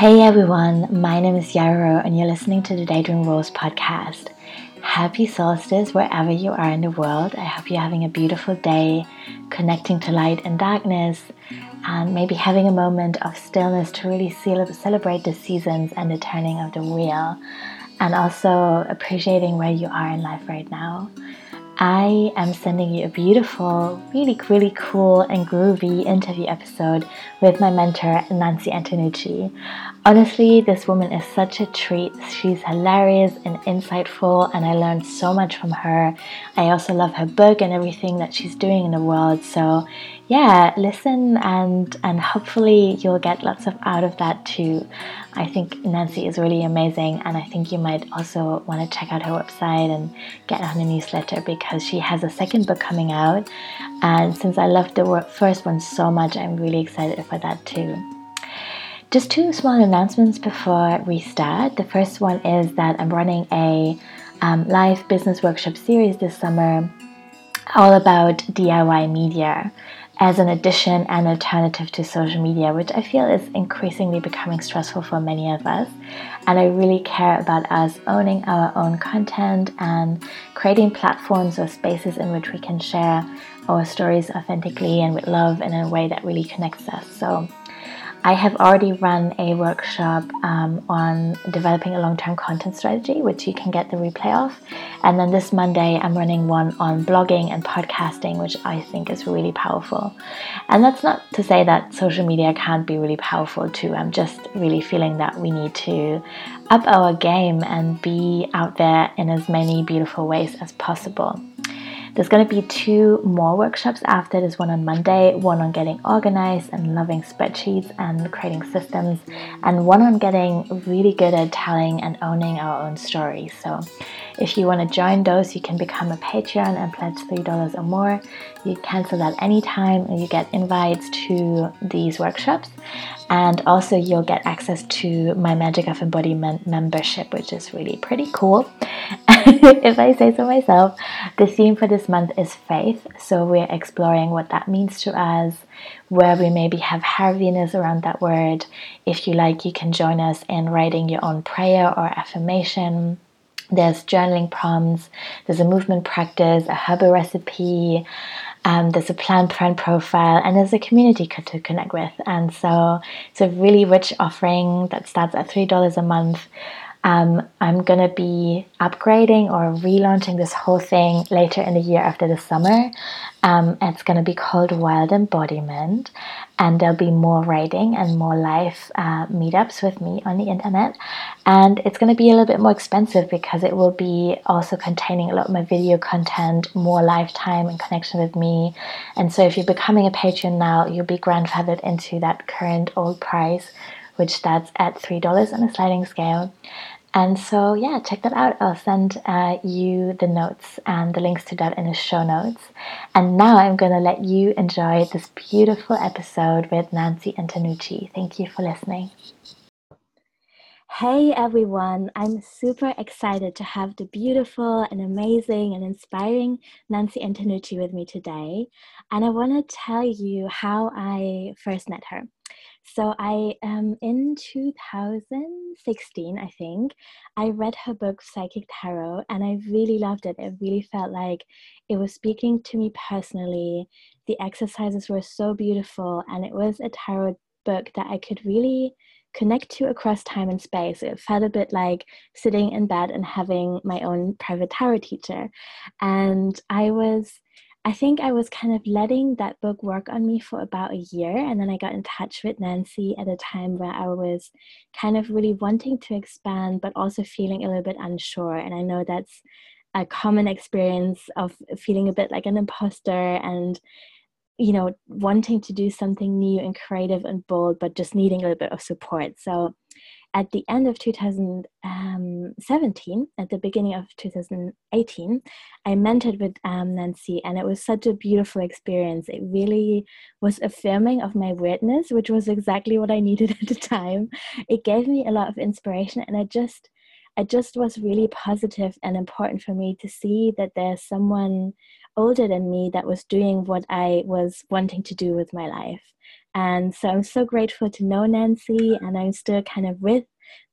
Hey everyone, my name is Yarrow, and you're listening to the Daydream Rose podcast. Happy solstice wherever you are in the world. I hope you're having a beautiful day, connecting to light and darkness, and maybe having a moment of stillness to really celebrate the seasons and the turning of the wheel, and also appreciating where you are in life right now. I am sending you a beautiful, really, really cool and groovy interview episode with my mentor, Nancy Antonucci. Honestly, this woman is such a treat. She's hilarious and insightful, and I learned so much from her. I also love her book and everything that she's doing in the world. So, yeah, listen and and hopefully you'll get lots of out of that too. I think Nancy is really amazing, and I think you might also want to check out her website and get on the newsletter because she has a second book coming out. And since I loved the first one so much, I'm really excited for that too. Just two small announcements before we start. The first one is that I'm running a um, live business workshop series this summer all about DIY media as an addition and alternative to social media, which I feel is increasingly becoming stressful for many of us. And I really care about us owning our own content and creating platforms or spaces in which we can share our stories authentically and with love in a way that really connects us. So I have already run a workshop um, on developing a long term content strategy, which you can get the replay of. And then this Monday, I'm running one on blogging and podcasting, which I think is really powerful. And that's not to say that social media can't be really powerful too. I'm just really feeling that we need to up our game and be out there in as many beautiful ways as possible. There's going to be two more workshops after this one on Monday one on getting organized and loving spreadsheets and creating systems, and one on getting really good at telling and owning our own stories. So, if you want to join those, you can become a Patreon and pledge $3 or more. You cancel that anytime and you get invites to these workshops. And also, you'll get access to my Magic of Embodiment membership, which is really pretty cool. if I say so myself, the theme for this month is faith. So, we're exploring what that means to us, where we maybe have heaviness around that word. If you like, you can join us in writing your own prayer or affirmation. There's journaling prompts, there's a movement practice, a herbal recipe, um, there's a plant friend profile, and there's a community to connect with. And so it's a really rich offering that starts at $3 a month. Um, I'm to be upgrading or relaunching this whole thing later in the year after the summer. Um, it's to be called Wild Embodiment, and there'll be more writing and more live uh, meetups with me on the internet. And it's going to be a little bit more expensive because it will be also containing a lot more video content, more lifetime and connection with me. And so, if you're becoming a patron now, you'll be grandfathered into that current old price which starts at $3 on a sliding scale. And so, yeah, check that out. I'll send uh, you the notes and the links to that in the show notes. And now I'm going to let you enjoy this beautiful episode with Nancy Antonucci. Thank you for listening. Hey everyone, I'm super excited to have the beautiful and amazing and inspiring Nancy Antonucci with me today. And I want to tell you how I first met her. So I um in 2016, I think, I read her book Psychic Tarot and I really loved it. It really felt like it was speaking to me personally. The exercises were so beautiful and it was a tarot book that I could really connect to across time and space. It felt a bit like sitting in bed and having my own private tarot teacher. And I was I think I was kind of letting that book work on me for about a year. And then I got in touch with Nancy at a time where I was kind of really wanting to expand, but also feeling a little bit unsure. And I know that's a common experience of feeling a bit like an imposter and you know wanting to do something new and creative and bold but just needing a little bit of support so at the end of 2017, at the beginning of 2018, I mentored with um, Nancy, and it was such a beautiful experience. It really was affirming of my weirdness, which was exactly what I needed at the time. It gave me a lot of inspiration, and I just it just was really positive and important for me to see that there's someone older than me that was doing what I was wanting to do with my life. And so I'm so grateful to know Nancy, and I'm still kind of with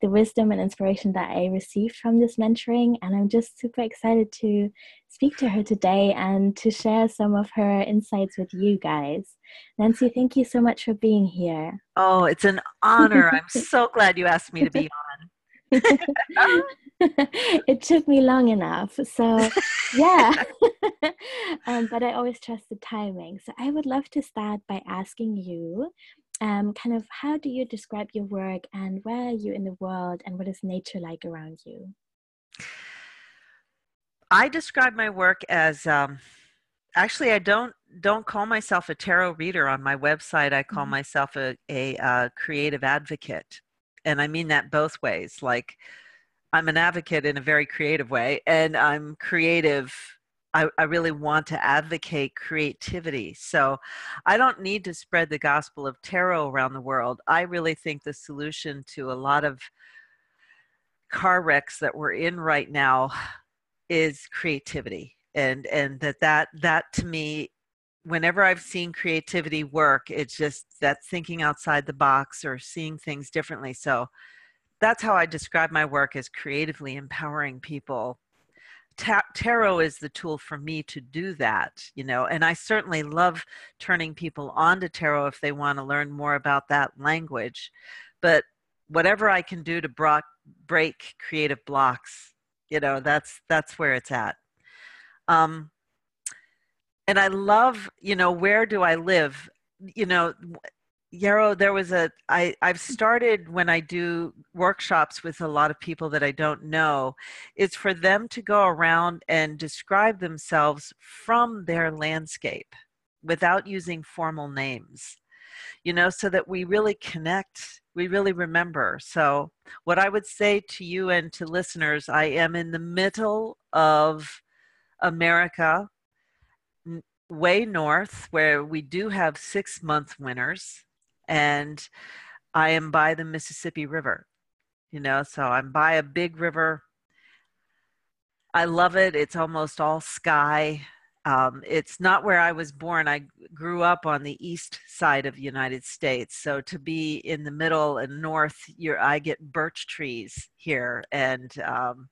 the wisdom and inspiration that I received from this mentoring. And I'm just super excited to speak to her today and to share some of her insights with you guys. Nancy, thank you so much for being here. Oh, it's an honor. I'm so glad you asked me to be on. it took me long enough. So, yeah. um, but I always trust the timing. So, I would love to start by asking you um, kind of how do you describe your work and where are you in the world and what is nature like around you? I describe my work as um, actually I don't don't call myself a tarot reader on my website. I call mm-hmm. myself a, a, a uh, creative advocate, and I mean that both ways. Like I'm an advocate in a very creative way, and I'm creative I, I really want to advocate creativity. So I don't need to spread the gospel of tarot around the world. I really think the solution to a lot of car wrecks that we're in right now is creativity and and that that that to me whenever i've seen creativity work it's just that thinking outside the box or seeing things differently so that's how i describe my work as creatively empowering people ta- tarot is the tool for me to do that, you know, and I certainly love turning people on to tarot if they want to learn more about that language. But whatever I can do to bro- break creative blocks, you know, that's that's where it's at. Um, and I love, you know, where do I live? You know, Yarrow, there was a I I've started when I do workshops with a lot of people that I don't know, it's for them to go around and describe themselves from their landscape without using formal names. You know, so that we really connect, we really remember. So, what I would say to you and to listeners, I am in the middle of America, way north, where we do have six month winters and I am by the Mississippi River, you know, so I'm by a big river. I love it. It's almost all sky. Um, it's not where I was born. I grew up on the east side of the United States. So to be in the middle and north, you're, I get birch trees here and um,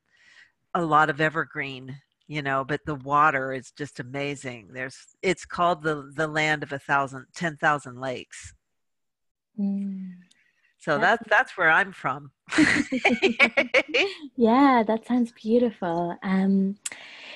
a lot of evergreen you know but the water is just amazing there's it's called the the land of a thousand ten thousand lakes Mm. So that's, that's that's where I'm from. yeah, that sounds beautiful. Um,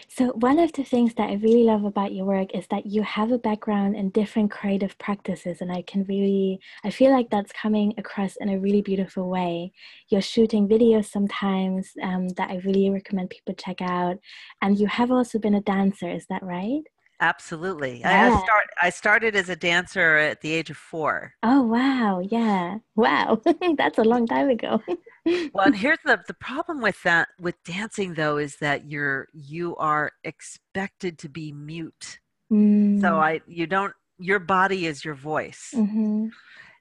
so one of the things that I really love about your work is that you have a background in different creative practices, and I can really, I feel like that's coming across in a really beautiful way. You're shooting videos sometimes um, that I really recommend people check out, and you have also been a dancer. Is that right? Absolutely. Yeah. I start I started as a dancer at the age of 4. Oh wow. Yeah. Wow. That's a long time ago. well, and here's the the problem with that with dancing though is that you're you are expected to be mute. Mm. So I you don't your body is your voice. Mm-hmm.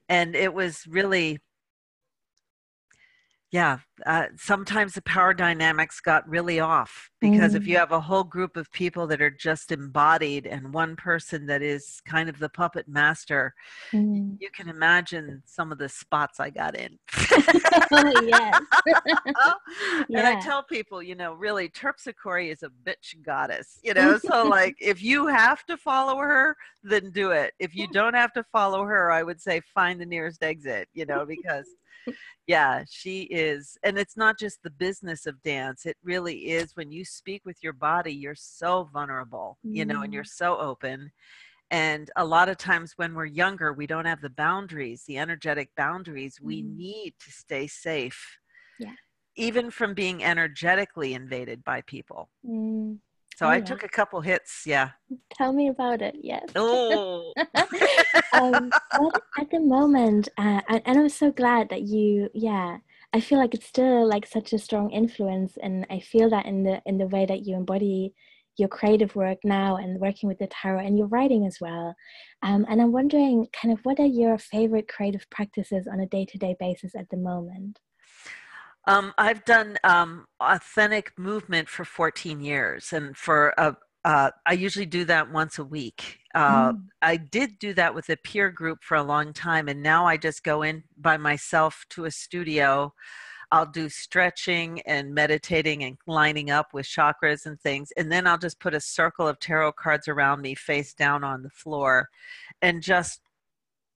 And it was really yeah uh, sometimes the power dynamics got really off because mm. if you mm. have a whole group of people that are just embodied and one person that is kind of the puppet master mm. you can imagine some of the spots i got in yes. and i tell people you know really terpsichore is a bitch goddess you know so like if you have to follow her then do it if you don't have to follow her i would say find the nearest exit you know because yeah, she is. And it's not just the business of dance, it really is when you speak with your body, you're so vulnerable, mm. you know, and you're mm. so open. And a lot of times when we're younger, we don't have the boundaries, the energetic boundaries. Mm. We need to stay safe. Yeah. Even from being energetically invaded by people. Mm. So oh, I yeah. took a couple hits. Yeah. Tell me about it. Yes. Oh. um, at the moment, uh, and I'm so glad that you, yeah, I feel like it's still like such a strong influence, and I feel that in the in the way that you embody your creative work now and working with the tarot and your writing as well. Um, and I'm wondering, kind of, what are your favorite creative practices on a day to day basis at the moment? Um, I've done um, authentic movement for 14 years, and for a, uh, I usually do that once a week. Uh, Mm. I did do that with a peer group for a long time, and now I just go in by myself to a studio. I'll do stretching and meditating and lining up with chakras and things, and then I'll just put a circle of tarot cards around me face down on the floor and just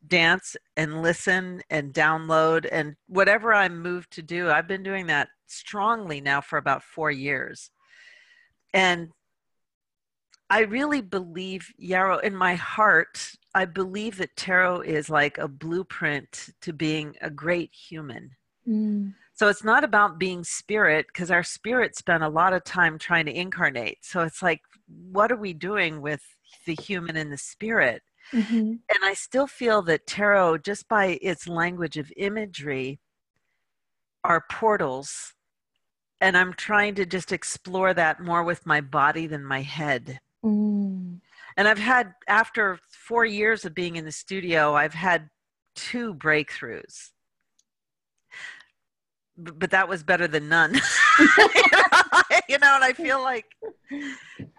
dance and listen and download and whatever I'm moved to do. I've been doing that strongly now for about four years. And I really believe, Yarrow, in my heart, I believe that tarot is like a blueprint to being a great human. Mm. So it's not about being spirit because our spirit spent a lot of time trying to incarnate. So it's like, what are we doing with the human and the spirit? Mhm. And I still feel that tarot, just by its language of imagery, are portals. And I'm trying to just explore that more with my body than my head. Mm. And I've had, after four years of being in the studio, I've had two breakthroughs. But that was better than none. you know, and I feel like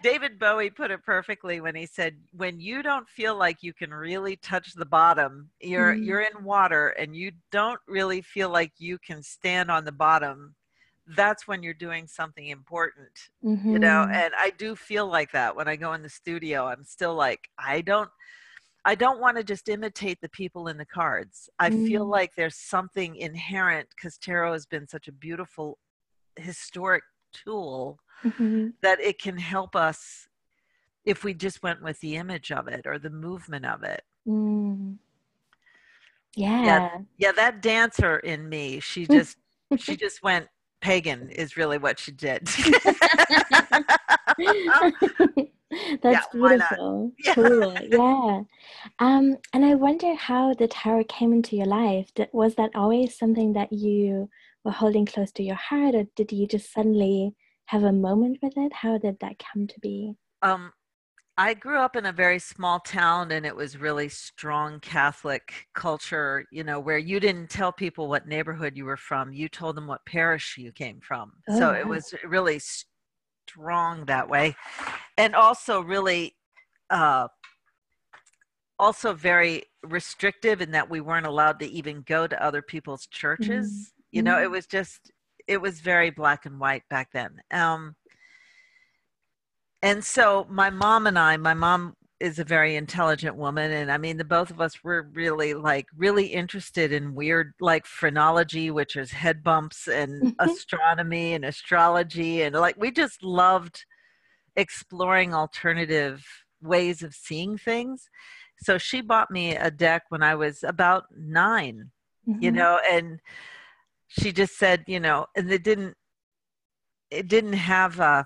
David Bowie put it perfectly when he said, "When you don't feel like you can really touch the bottom, you're Mhm. you're in water and you don't really feel like you can stand on the bottom. That's when you're doing something important." You know, Mhm. and I do feel like that when I go in the studio. I'm still like, I don't I don't want to just imitate the people in the cards. I feel Mm. like there's something inherent because tarot has been such a beautiful historic tool Mhm. that it can help us if we just went with the image of it or the movement of it. Mm. Yeah. Yeah, that dancer in me, she just she just went pagan is really what she did. That's not? beautiful. Yeah. Cool. Yeah. Um, and I wonder how the tarot came into your life. Was that always something that you were holding close to your heart, or did you just suddenly have a moment with it? How did that come to be? um I grew up in a very small town and it was really strong Catholic culture, you know, where you didn't tell people what neighborhood you were from. You told them what parish you came from. Oh, so it was really strong that way. And also really uh also very restrictive in that we weren't allowed to even go to other people's churches. You know, it Mm. was just it was very black and white back then. Um and so my mom and I, my mom is a very intelligent woman and I mean the both of us were really like really interested in weird like phrenology which is head bumps and Mhm. astronomy and astrology and like we just loved exploring alternative ways of seeing things. So she bought me a deck when I was about 9 you Mhm. know and she just said you know and it didn't it didn't have uh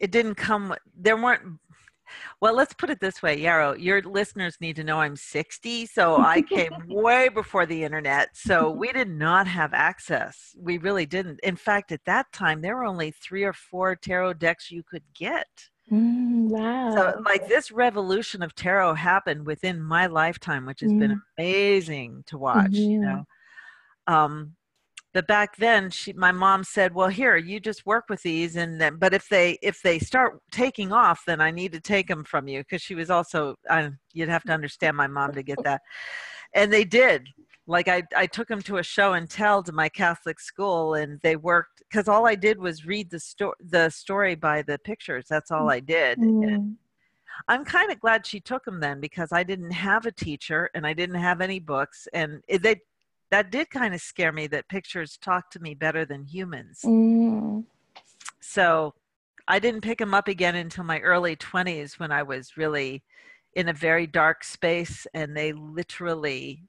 it didn't come there weren't well let's put it this way yarrow your listeners need to know i'm 60 so i came way before the internet so we did not have access we really didn't in fact at that time there were only three or four tarot decks you could get Mm, wow. so like this revolution of tarot happened within my lifetime which has been Mm. amazing to watch you Mhm. know um but back then she my mom said well here you just work with these and then but if they if they start taking off then i need to take them from you. Because she was also uh, you'd have to understand my mom to get that. And they did. Like i i took them to a show and tell to my catholic school and they worked because all i did was read the story the story by the pictures. That's all i did. And Mm. i'm kind of glad she took them then because i didn't have a teacher and i didn't have any books and it, they that did kind of scare me that pictures talk to me better than humans Mm. so i didn't pick them up again until my early 20s when i was really in a very dark space and they literally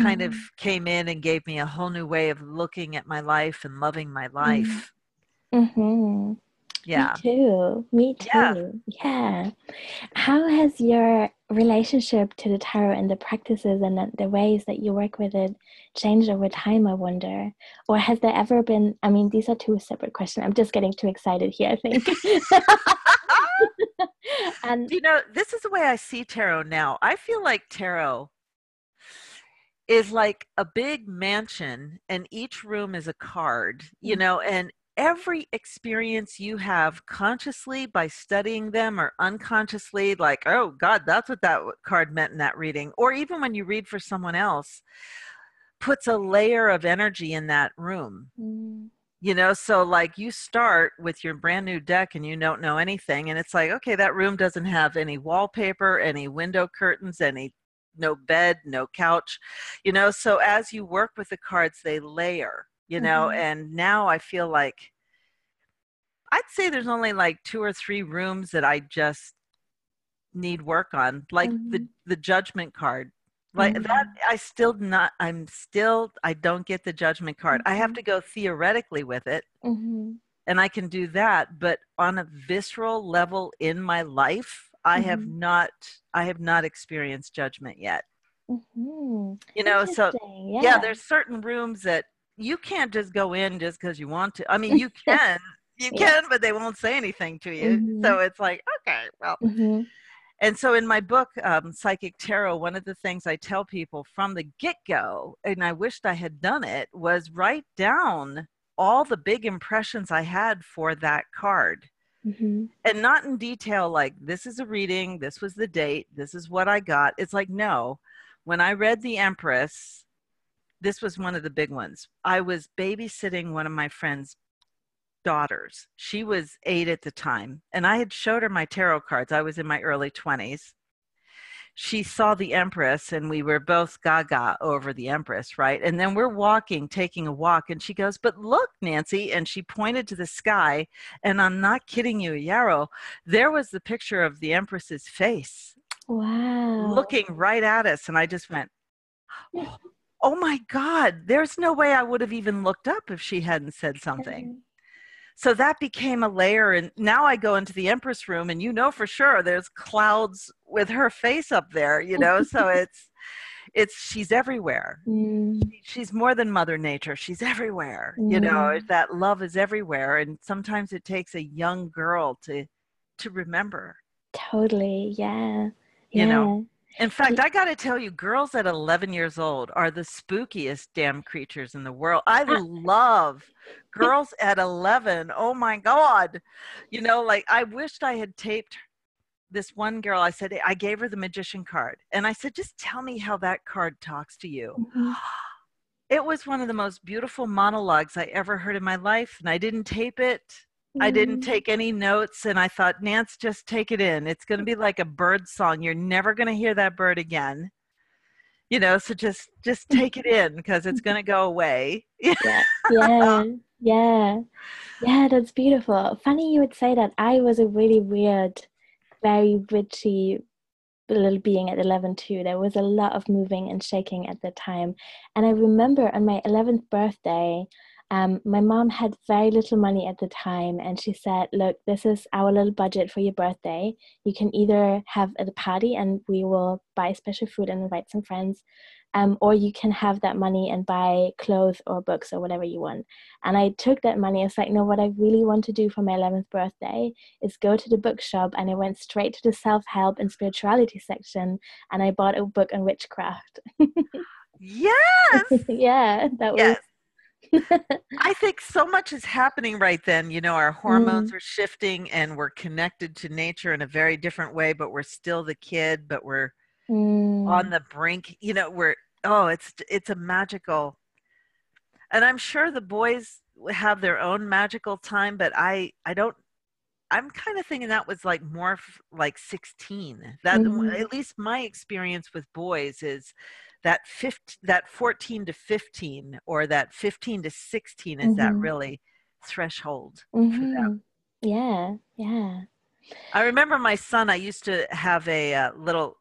kind of Mhm. came in and gave me a whole new way of looking at my life and loving my life Mhm. Yeah Me too. Me too. Yeah. How has your relationship to the tarot and the practices and the, the ways that you work with it changed over time, I wonder? Or has there ever been, I mean, these are two separate questions. I'm just getting too excited here, I think. and you know this is the way i see tarot now i feel like tarot is like a big mansion and each room is a card you Mm. know and every experience you have consciously by studying them or unconsciously like oh god that's what that card meant in that reading or even when you read for someone else puts a layer of energy in that room mm. you know so like you start with your brand new deck and you don't know anything and it's like okay that room doesn't have any wallpaper any window curtains any no bed no couch you know so as you work with the cards they layer you know mm-hmm. and now i feel like i'd say there's only like two or three rooms that i just need work on like mm-hmm. the the judgment card like mm-hmm. that i still not i'm still i don't get the judgment card i have mm-hmm. to go theoretically with it mm-hmm. and i can do that but on a visceral level in my life i have mm-hmm. not i have not experienced judgment yet you know so yeah. yeah there's certain rooms that you can't just go in just because you want to. I mean, you can, you yeah. can, but they won't say anything to you. Mm-hmm. So it's like, okay, well. Mm-hmm. And so in my book, um, Psychic Tarot, one of the things I tell people from the get go, and I wished I had done it, was write down all the big impressions I had for that card. Mm-hmm. And not in detail, like this is a reading, this was the date, this is what I got. It's like, no, when I read The Empress, this was one of the big ones. I was babysitting one of my friend's daughters. She was eight at the time, and I had showed her my tarot cards. I was in my early 20s. She saw the Empress, and we were both gaga over the Empress, right? And then we're walking, taking a walk, and she goes, But look, Nancy. And she pointed to the sky, and I'm not kidding you, Yarrow, there was the picture of the Empress's face. Wow. Looking right at us. And I just went, oh, oh my God, there's no way I would have even looked up if she hadn't said something. Mm-hmm. So that became a layer. And now I go into the Empress room, and you know for sure there's clouds with her face up there, you know? so it's, it's, she's everywhere. Mm. She's more than Mother Nature. She's everywhere, mm. you know? Mm. That love is everywhere. And sometimes it takes a young girl to, to remember. Totally. Yeah. You yeah. know? In fact, I got to tell you, girls at 11 years old are the spookiest damn creatures in the world. I love girls at 11. Oh my God. You know, like I wished I had taped this one girl. I said, I gave her the magician card. And I said, just tell me how that card talks to you. Mm-hmm. It was one of the most beautiful monologues I ever heard in my life. And I didn't tape it. I didn't mm. take any notes and I thought, Nance, just take it in. It's going to be like a bird song. You're never going to hear that bird again. You know, so just just take it in because it's going to go away. yeah. yeah. Yeah. Yeah, that's beautiful. Funny you would say that. I was a really weird, very witchy little being at 11 too. There was a lot of moving and shaking at the time. And I remember on my 11th birthday, um, my mom had very little money at the time, and she said, Look, this is our little budget for your birthday. You can either have a party and we will buy special food and invite some friends, um, or you can have that money and buy clothes or books or whatever you want. And I took that money. It's like, no, what I really want to do for my 11th birthday is go to the bookshop. And I went straight to the self help and spirituality section and I bought a book on witchcraft. yes. yeah, that yes. I think so much is happening right then. You know, our hormones mm. are shifting and we're connected to nature in a very different way, but we're still the kid, but we're mm. on the brink. You know, we're oh, it's it's a magical and I'm sure the boys have their own magical time, but I I don't I'm kind of thinking that was like more f- like 16. That mm-hmm. at least my experience with boys is that 15, that 14 to 15 or that 15 to 16 is mm-hmm. that really threshold mm-hmm. for them. Yeah, yeah. I remember my son. I used to have a, a uh, little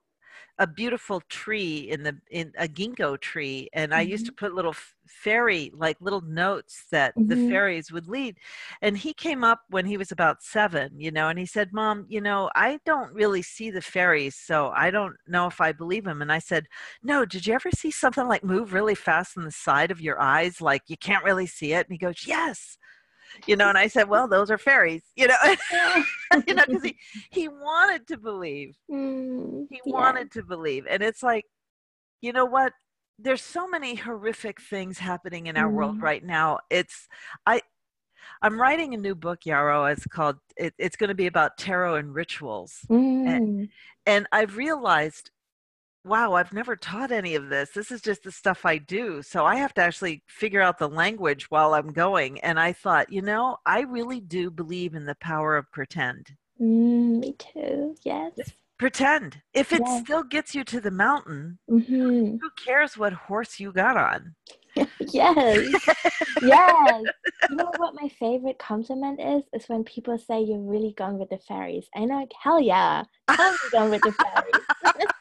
a beautiful tree in the in a ginkgo tree and mm-hmm. i used to mm-hmm. put little fairy like little notes that mm-hmm. the fairies would lead and he came up when he was about seven you know and he said mom you know i don't really see the fairies so i don't know if i believe him and i said no did you ever see something like move really fast on the side of your eyes like you can't really see it and he goes yes you know and i said well those are fairies you know you know because he he wanted to believe mm, he yeah. wanted to believe and it's like you know what there's so many horrific things happening in our mm. world right now it's i I'm writing a new book, Yarrow. It's called. It, it's going to be about tarot and rituals, Mm. and, and I've realized, wow, I've never taught any of this. This is just the stuff I do. So I have to actually figure out the language while I'm going. And I thought, you know, I really do believe in the power of pretend. Mm, me too. Yes. Pretend. If it Yeah. still gets you to the mountain, hmm who cares what horse you got on? yes. yes. You know what my favorite compliment is? Is when people say you're really gone with the fairies. And I know, hell yeah. I'm gone with the fairies.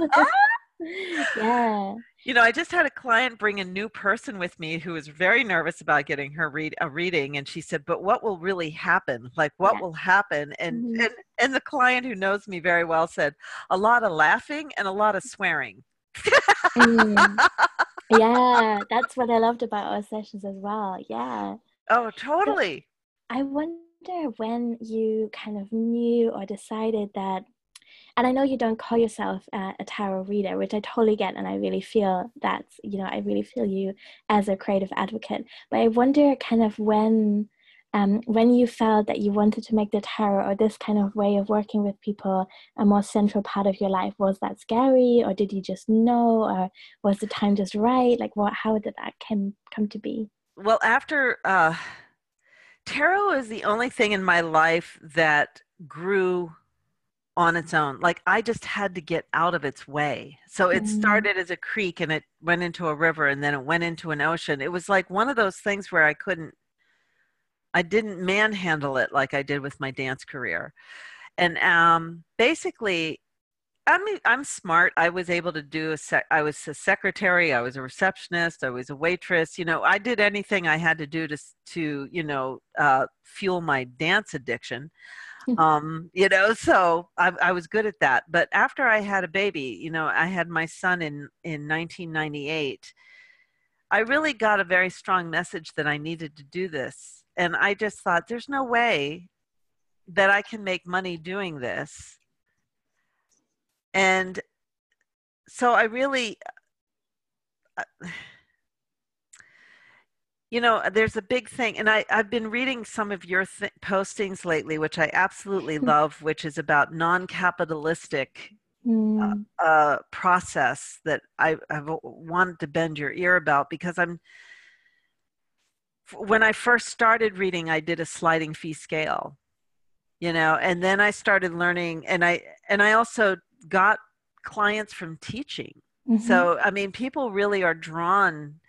yeah. You know, I just had a client bring a new person with me who was very nervous about getting her read a reading, and she said, "But what will really happen? Like, what Yeah. will happen?" And Mhm. and and the client who knows me very well said, "A lot of laughing and a lot of swearing." Mm. Yeah. That's what I loved about our sessions as well. Yeah. Oh, totally. I wonder when you kind of knew or decided that, and I know you don't call yourself uh, a tarot reader, which I totally get, and I really feel that, you know, I really feel you as a creative advocate. But I wonder kind of when. Um, when you felt that you wanted to make the tarot or this kind of way of working with people a more central part of your life, was that scary, or did you just know, or was the time just right? Like, what? How did that come come to be? Well, after uh, tarot is the only thing in my life that grew on its own. Like I just had to get out of its way. So it Mm. started as a creek and it went into a river and then it went into an ocean. It was like one of those things where I couldn't I didn't manhandle it like I did with my dance career. And um basically I mean, I'm smart. I was able to do a sec- I was a secretary, I was a receptionist, I was a waitress. You know, I did anything I had to do to to, you know, uh fuel my dance addiction um you know so I, I was good at that but after i had a baby you know i had my son in in 1998 i really got a very strong message that i needed to do this and i just thought there's no way that i can make money doing this. And so i really uh, you know there's a big thing and I, i've been reading some of your th- postings lately which i absolutely love which is about non-capitalistic Mm. uh, process that I, i've wanted to bend your ear about because i'm when i first started reading i did a sliding fee scale you know and then i started learning and i and i also got clients from teaching Mhm. so, I mean, people really are drawn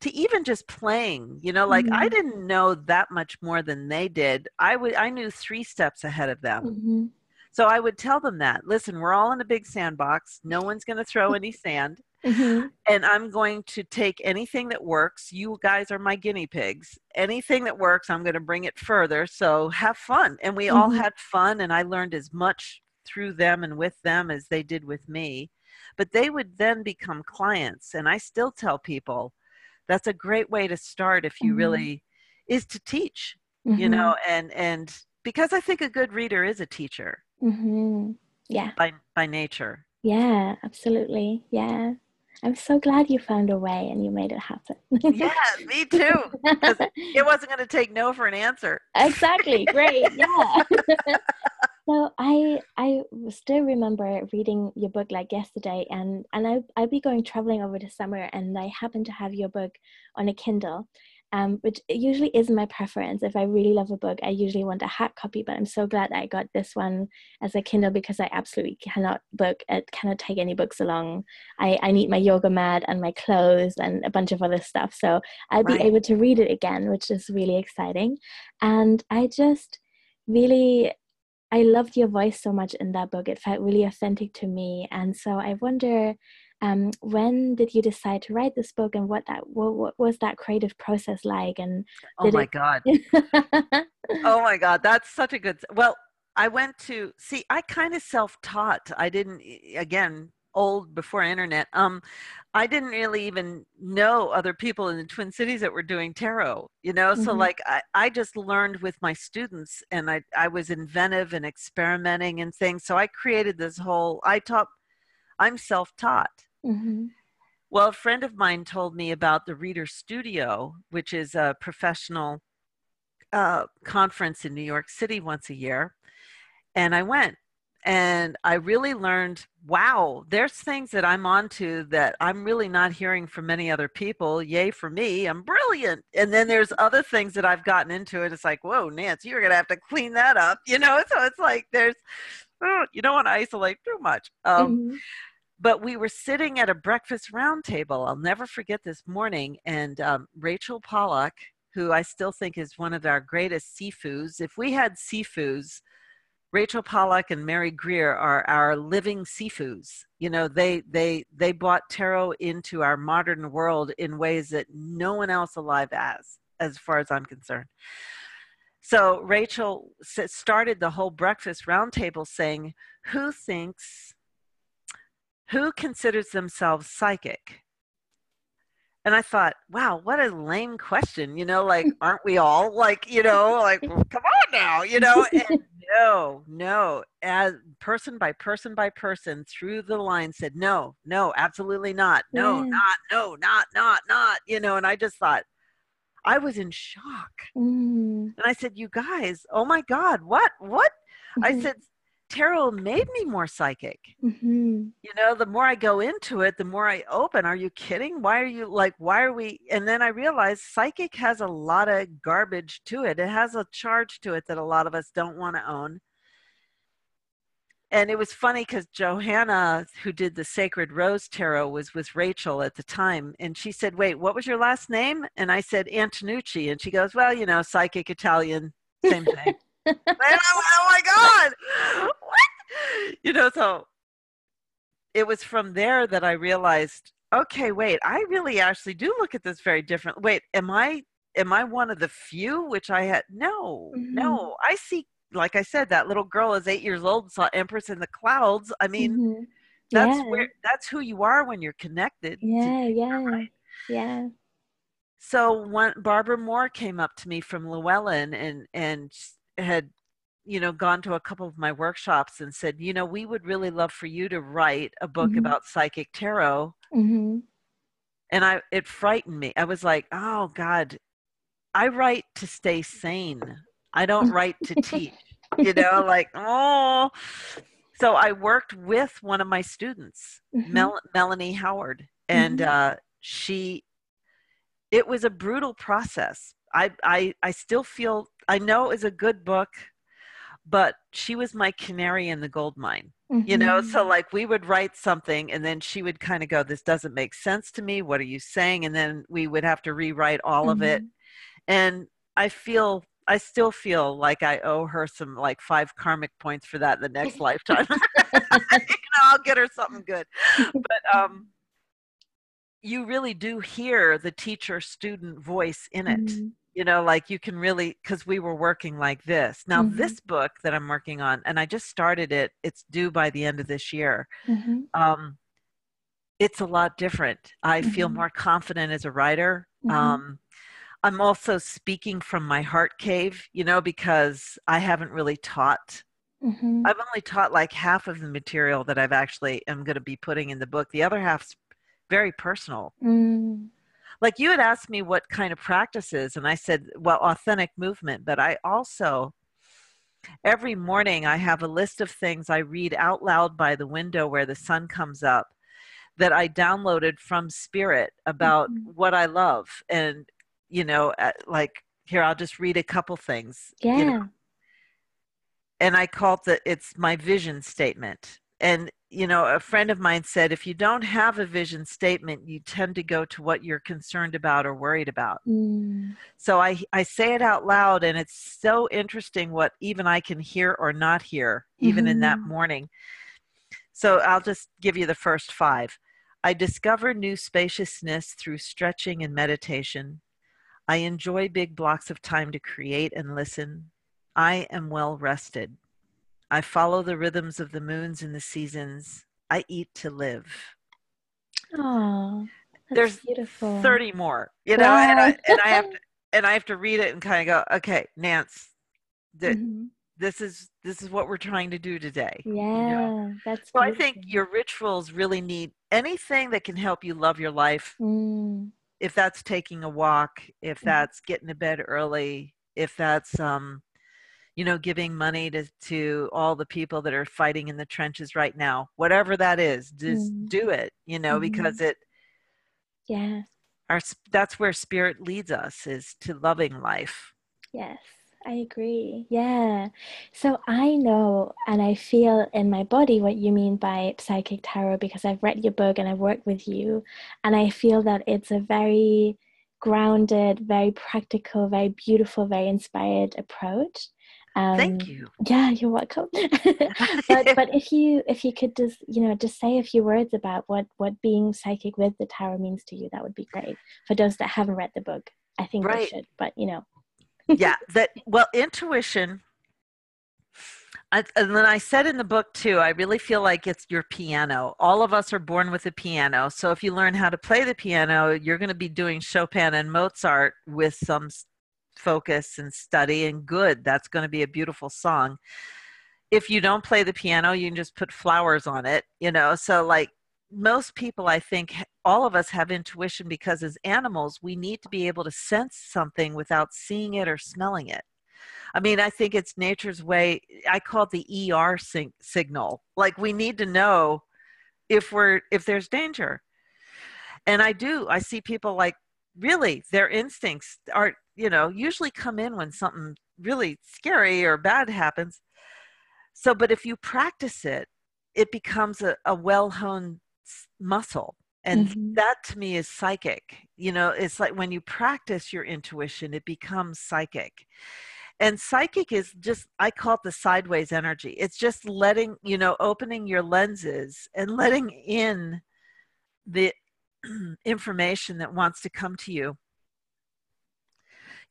to even just playing. You know, like I Mhm. didn't know that much more than they did. I would I knew 3 steps ahead of them. Mhm. So I would tell them that, "Listen, we're all in a big sandbox. No one's going to throw any sand, Mhm. and I'm going to take anything that works. You guys are my guinea pigs. Anything that works, I'm going to bring it further. So have fun." And we all Mhm. had fun and I learned as much through them and with them as they did with me. But they would then become clients and I still tell people that's a great way to start if you Mhm. really is to teach, you Mhm. know, and and because I think a good reader is a teacher Mhm. Yeah. by by nature. Yeah, absolutely. Yeah. I'm so glad you found a way and you made it happen. Yeah, me too. It wasn't going to take no for an answer. exactly. Great. Yeah. so I I still remember reading your book like yesterday and and I I'll be going traveling over the summer and I happen to have your book on a Kindle. Um, which usually isn't my preference. If I really love a book, I usually want a hard copy, but I'm so glad I got this one as a Kindle because I absolutely cannot book it cannot take any books along. I, I need my yoga mat and my clothes and a bunch of other stuff. So I'll be able to read it again, which is really exciting. And I just really I loved your voice so much in that book. It felt really authentic to me. And so I wonder um, when did you decide to write this book and what that what, what was that creative process like and Oh my it- god. Oh my God, that's such a good. Well, I went to see. I kind of self-taught. I didn't. Again, old before internet. Um, I didn't really even know other people in the Twin Cities that were doing tarot. You know, so Mhm. like I, I just learned with my students, and I, I was inventive and experimenting and things. So I created this whole. I taught. I'm self-taught. hmm Well, a friend of mine told me about the Reader Studio, which is a professional uh, conference in New York City once a year, and I went and I really learned wow, there's things that I'm onto that I'm really not hearing from many other people. Yay for me, I'm brilliant. And then there's other things that I've gotten into it. It's like, whoa, Nance, you're going to have to clean that up, you know? So it's like there's, oh, you don't want to isolate too much. Um, mm-hmm. But we were sitting at a breakfast roundtable. I'll never forget this morning. And um, Rachel Pollack, who I still think is one of our greatest Sifus, if we had Sifus, Rachel Pollack and Mary Greer are our living Sifus. You know, they they they brought tarot into our modern world in ways that no one else alive has, as far as I'm concerned. So Rachel started the whole breakfast roundtable saying, "Who thinks, who considers themselves psychic?" And I thought, wow, what a lame question. You know, like, aren't we all like, you know, like, well, come on now, you know? And no, no. As person by person by person through the line said, no, no, absolutely not. No, yeah. not, no, not, not, not, you know, and I just thought, I was in shock. Mm. And I said, you guys, oh my God, what, what? Mm-hmm. I said, tarot made me more psychic. Mm-hmm. You know, the more I go into it, the more I open. Are you kidding? Why are you like, why are we? And then I realized psychic has a lot of garbage to it. It has a charge to it that a lot of us don't want to own. And it was funny because Johanna, who did the Sacred Rose Tarot, was with Rachel at the time. And she said, Wait, what was your last name? And I said, Antonucci. And she goes, Well, you know, psychic Italian, same thing. and I'm, oh my God. You know, so it was from there that I realized, okay, wait, I really actually do look at this very different. Wait, am I am I one of the few which I had no, mm-hmm. no. I see like I said, that little girl is eight years old, saw Empress in the Clouds. I mean, mm-hmm. that's yeah. where that's who you are when you're connected. Yeah, yeah. Right? Yeah. So when Barbara Moore came up to me from Llewellyn and and had you know gone to a couple of my workshops and said you know we would really love for you to write a book mm-hmm. about psychic tarot mm-hmm. and i it frightened me i was like oh god i write to stay sane i don't write to teach you know like oh so i worked with one of my students mm-hmm. Mel- melanie howard and mm-hmm. uh, she it was a brutal process I, I I still feel I know is a good book, but she was my canary in the gold mine. Mm-hmm. You know, so mm-hmm. like we would write something and then she would kind of go, This doesn't make sense to me. What are you saying? And then we would have to rewrite all mm-hmm. of it. Mm-hmm. And I feel I still feel like I owe her some like five karmic points for that in the next lifetime. you know, I'll get her something good. But um you really do hear the teacher student voice in it. Mm-hmm you know like you can really because we were working like this now mm-hmm. this book that i'm working on and i just started it it's due by the end of this year mm-hmm. um, it's a lot different i mm-hmm. feel more confident as a writer mm-hmm. um, i'm also speaking from my heart cave you know because i haven't really taught mm-hmm. i've only taught like half of the material that i've actually am going to be putting in the book the other half's very personal mm like you had asked me what kind of practices and i said well authentic movement but i also every morning i have a list of things i read out loud by the window where the sun comes up that i downloaded from spirit about mm-hmm. what i love and you know like here i'll just read a couple things yeah you know? and i call it the it's my vision statement and you know, a friend of mine said if you don't have a vision statement, you tend to go to what you're concerned about or worried about. Mm. So I, I say it out loud, and it's so interesting what even I can hear or not hear, even mm-hmm. in that mm-hmm. morning. So I'll just give you the first five. I discover new spaciousness through stretching and meditation. I enjoy big blocks of time to create and listen. I am well rested. I follow the rhythms of the moons and the seasons. I eat to live. Oh, there's beautiful. 30 more, you know, and, I, and I have to, and I have to read it and kind of go, okay, Nance, th- mm-hmm. this is, this is what we're trying to do today. Yeah. You know? That's so beautiful. I think your rituals really need anything that can help you love your life. Mm. If that's taking a walk, if mm-hmm. that's getting to bed early, if that's um, you know giving money to to all the people that are fighting in the trenches right now whatever that is just mm. do it you know mm-hmm. because it yeah our that's where spirit leads us is to loving life yes I agree. Yeah. So I know and I feel in my body what you mean by psychic tarot because I've read your book and I've worked with you. And I feel that it's a very grounded, very practical, very beautiful, very inspired approach. Um, Thank you. Yeah, you're welcome. but but if you if you could just you know just say a few words about what what being psychic with the tarot means to you, that would be great for those that haven't read the book. I think right. they should, but you know. yeah, that well, intuition. I, and then I said in the book too, I really feel like it's your piano. All of us are born with a piano. So if you learn how to play the piano, you're going to be doing Chopin and Mozart with some focus and study and good that's going to be a beautiful song. If you don't play the piano you can just put flowers on it you know? So like most people i think all of us have intuition because as animals we need to be able to sense something without seeing it or smelling it. I mean i think it's nature's way i call it the er sig- signal. Like we need to know if we're if there's danger. And i do i see people like really their instincts are you know usually come in when something really scary or bad happens. So but if you practice it it becomes a, a well-honed muscle. And mm-hmm. that to me is psychic. You know it's like when you practice your intuition it becomes psychic. And psychic is just i call it the sideways energy. It's just letting you know opening your lenses and letting in the information that wants to come to you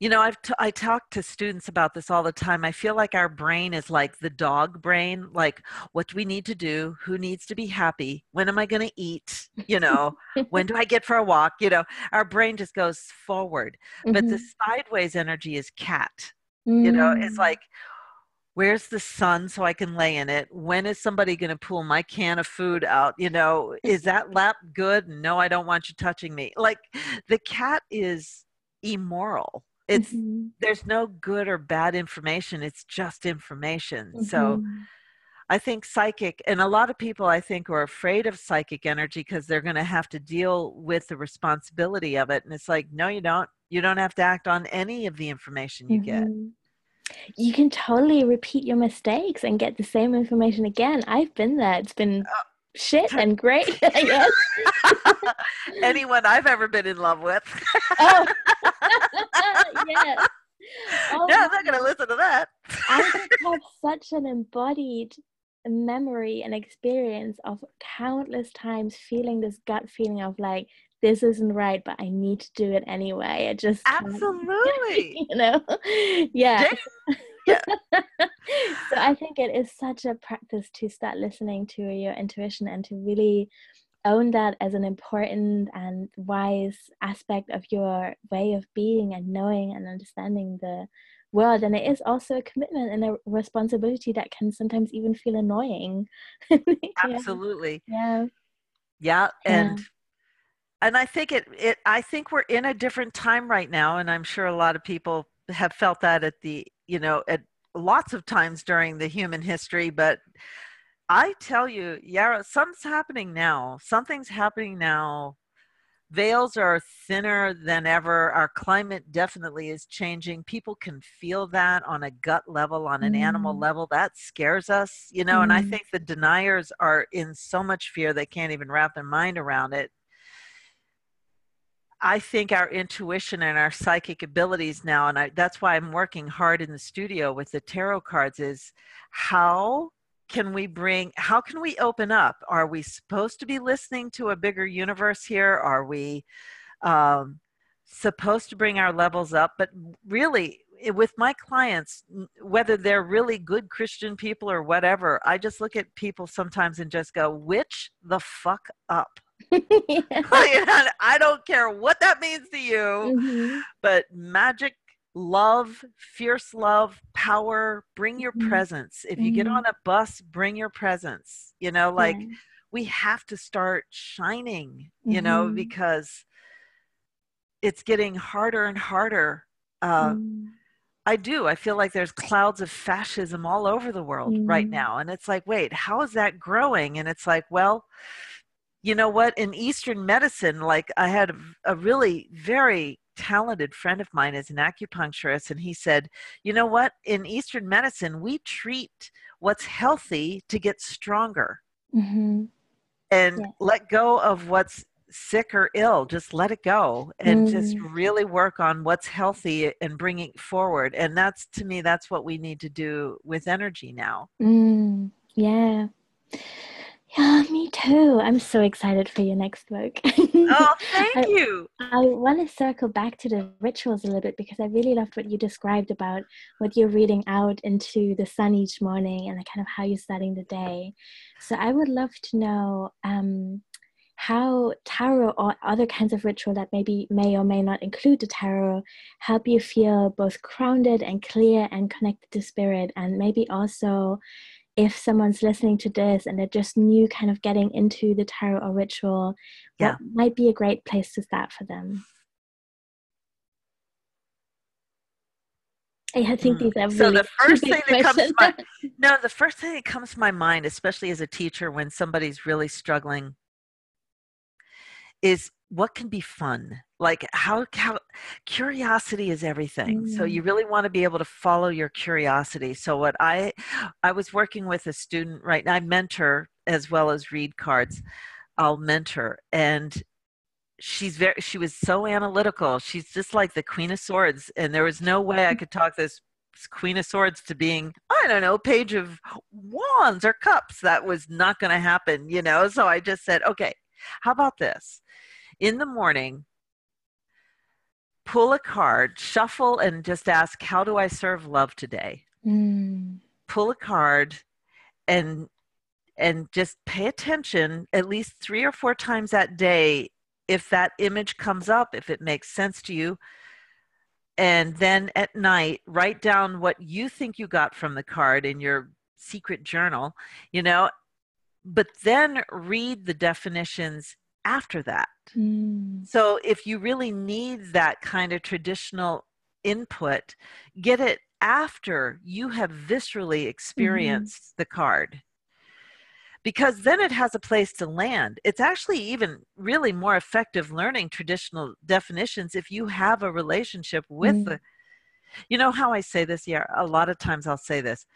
you know i've t- i talk to students about this all the time i feel like our brain is like the dog brain like what do we need to do who needs to be happy when am i going to eat you know when do i get for a walk you know our brain just goes forward mm-hmm. but the mm-hmm. sideways energy is cat mm. you know it's mm. like where's the sun so i can lay in it when is somebody going to pull my can of food out you know is that lap good no i don't want you touching me like the cat is immoral it's mm-hmm. there's no good or bad information it's just information. Mm-hmm. so i think psychic and a lot of people i think are afraid of psychic energy because they're going to have to deal with the responsibility of it and it's like no you don't. You don't have to act on any of the information you mm-hmm. get you can totally repeat your mistakes and get the same information again. I've been there. It's been uh, shit and great i guess. Anyone i've ever been in love with. Oh yes. Oh, yeah, I'm not going to listen to that. I just have such an embodied memory and experience of countless times feeling this gut feeling of like this isn't right but i need to do it anyway i just absolutely you know yeah, yeah. so i think it is such a practice to start listening to your intuition and to really own that as an important and wise aspect of your way of being and knowing and understanding the world. And it is also a commitment and a responsibility that can sometimes even feel annoying. Absolutely. Yeah. Yeah and yeah. and i think it it i think we're in a different time right now and i'm sure a lot of people have felt that at the you know at lots of times during the human history but I tell you, Yarrow, something's happening now. Something's happening now. Veils are thinner than ever. Our climate definitely is changing. People can feel that on a gut level, on an mm. animal level. That scares us, you know, mm. and I mm. think the deniers are in so much fear they can't even wrap their mind around it. I think our intuition and our psychic abilities now, and I, that's why I'm working hard in the studio with the tarot cards, is how can we bring how can we open up? Are we supposed to be listening to a bigger universe here? Are we um, supposed to bring our levels up? But really with my clients whether they're really good christian people or whatever i just look at people sometimes and just go witch the fuck up? I don't care what that means to you mm-hmm. but magic love, fierce love, power, bring your mm-hmm. presence. If you mm-hmm. get on a bus, bring your presence. You know, like yeah. we have to start shining, you mm-hmm. know, because it's getting harder and harder. Uh, mm. I do. I feel like there's clouds of fascism all over the world mm. right now. And it's like, wait, how is that growing? And it's like, well, you know what? In Eastern medicine, like I had a, a really very talented friend of mine is an acupuncturist, and he said, you know what? In Eastern medicine, we treat what's healthy to get stronger. Mm-hmm. And yeah. let go of what's sick or ill just let it go and mm. just really work on what's healthy and bringing forward and that's to me that's what we need to do with energy now mm. yeah yeah me too. I'm so excited for your next book. Oh thank I, you. I want to circle back to the rituals a little bit because i really loved what you described about what you're reading out into the sun each morning and kind of how you're starting the day. So i would love to know um, how tarot or other kinds of ritual that maybe may or may not include the tarot help you feel both grounded and clear and connected to spirit and maybe also if someone's listening to this and they're just new kind of getting into the tarot or ritual yeah. what might be a great place to start for them I think hmm. these are really so the first thing that comes to my, no the first thing that comes to my mind especially as a teacher when somebody's really struggling is what can be fun? Like how, how curiosity is everything. Mm. so you really want to be able to follow your curiosity. So what i i was working with a student right now i mentor as well as read cards. I'll mentor and she's very she was so analytical. She's just like the queen of swords and there was no way i could talk this queen of swords to being i don't know page of wands or cups. That was not going to happen you know? So i just said okay how about this in the morning, pull a card, shuffle, and just ask, How do I serve love today? Mm. Pull a card and and just pay attention at least three or four times that day if that image comes up, if it makes sense to you. And then at night, write down what you think you got from the card in your secret journal, you know, but then read the definitions after that. Mm. So if you really need that kind of traditional input, get it after you have viscerally mm-hmm. experienced mm-hmm. the card. Because then it has a place to land. It's actually even really more effective learning traditional definitions if you have a relationship with mm. the. You know how I say this? Yeah, a lot of times I'll say this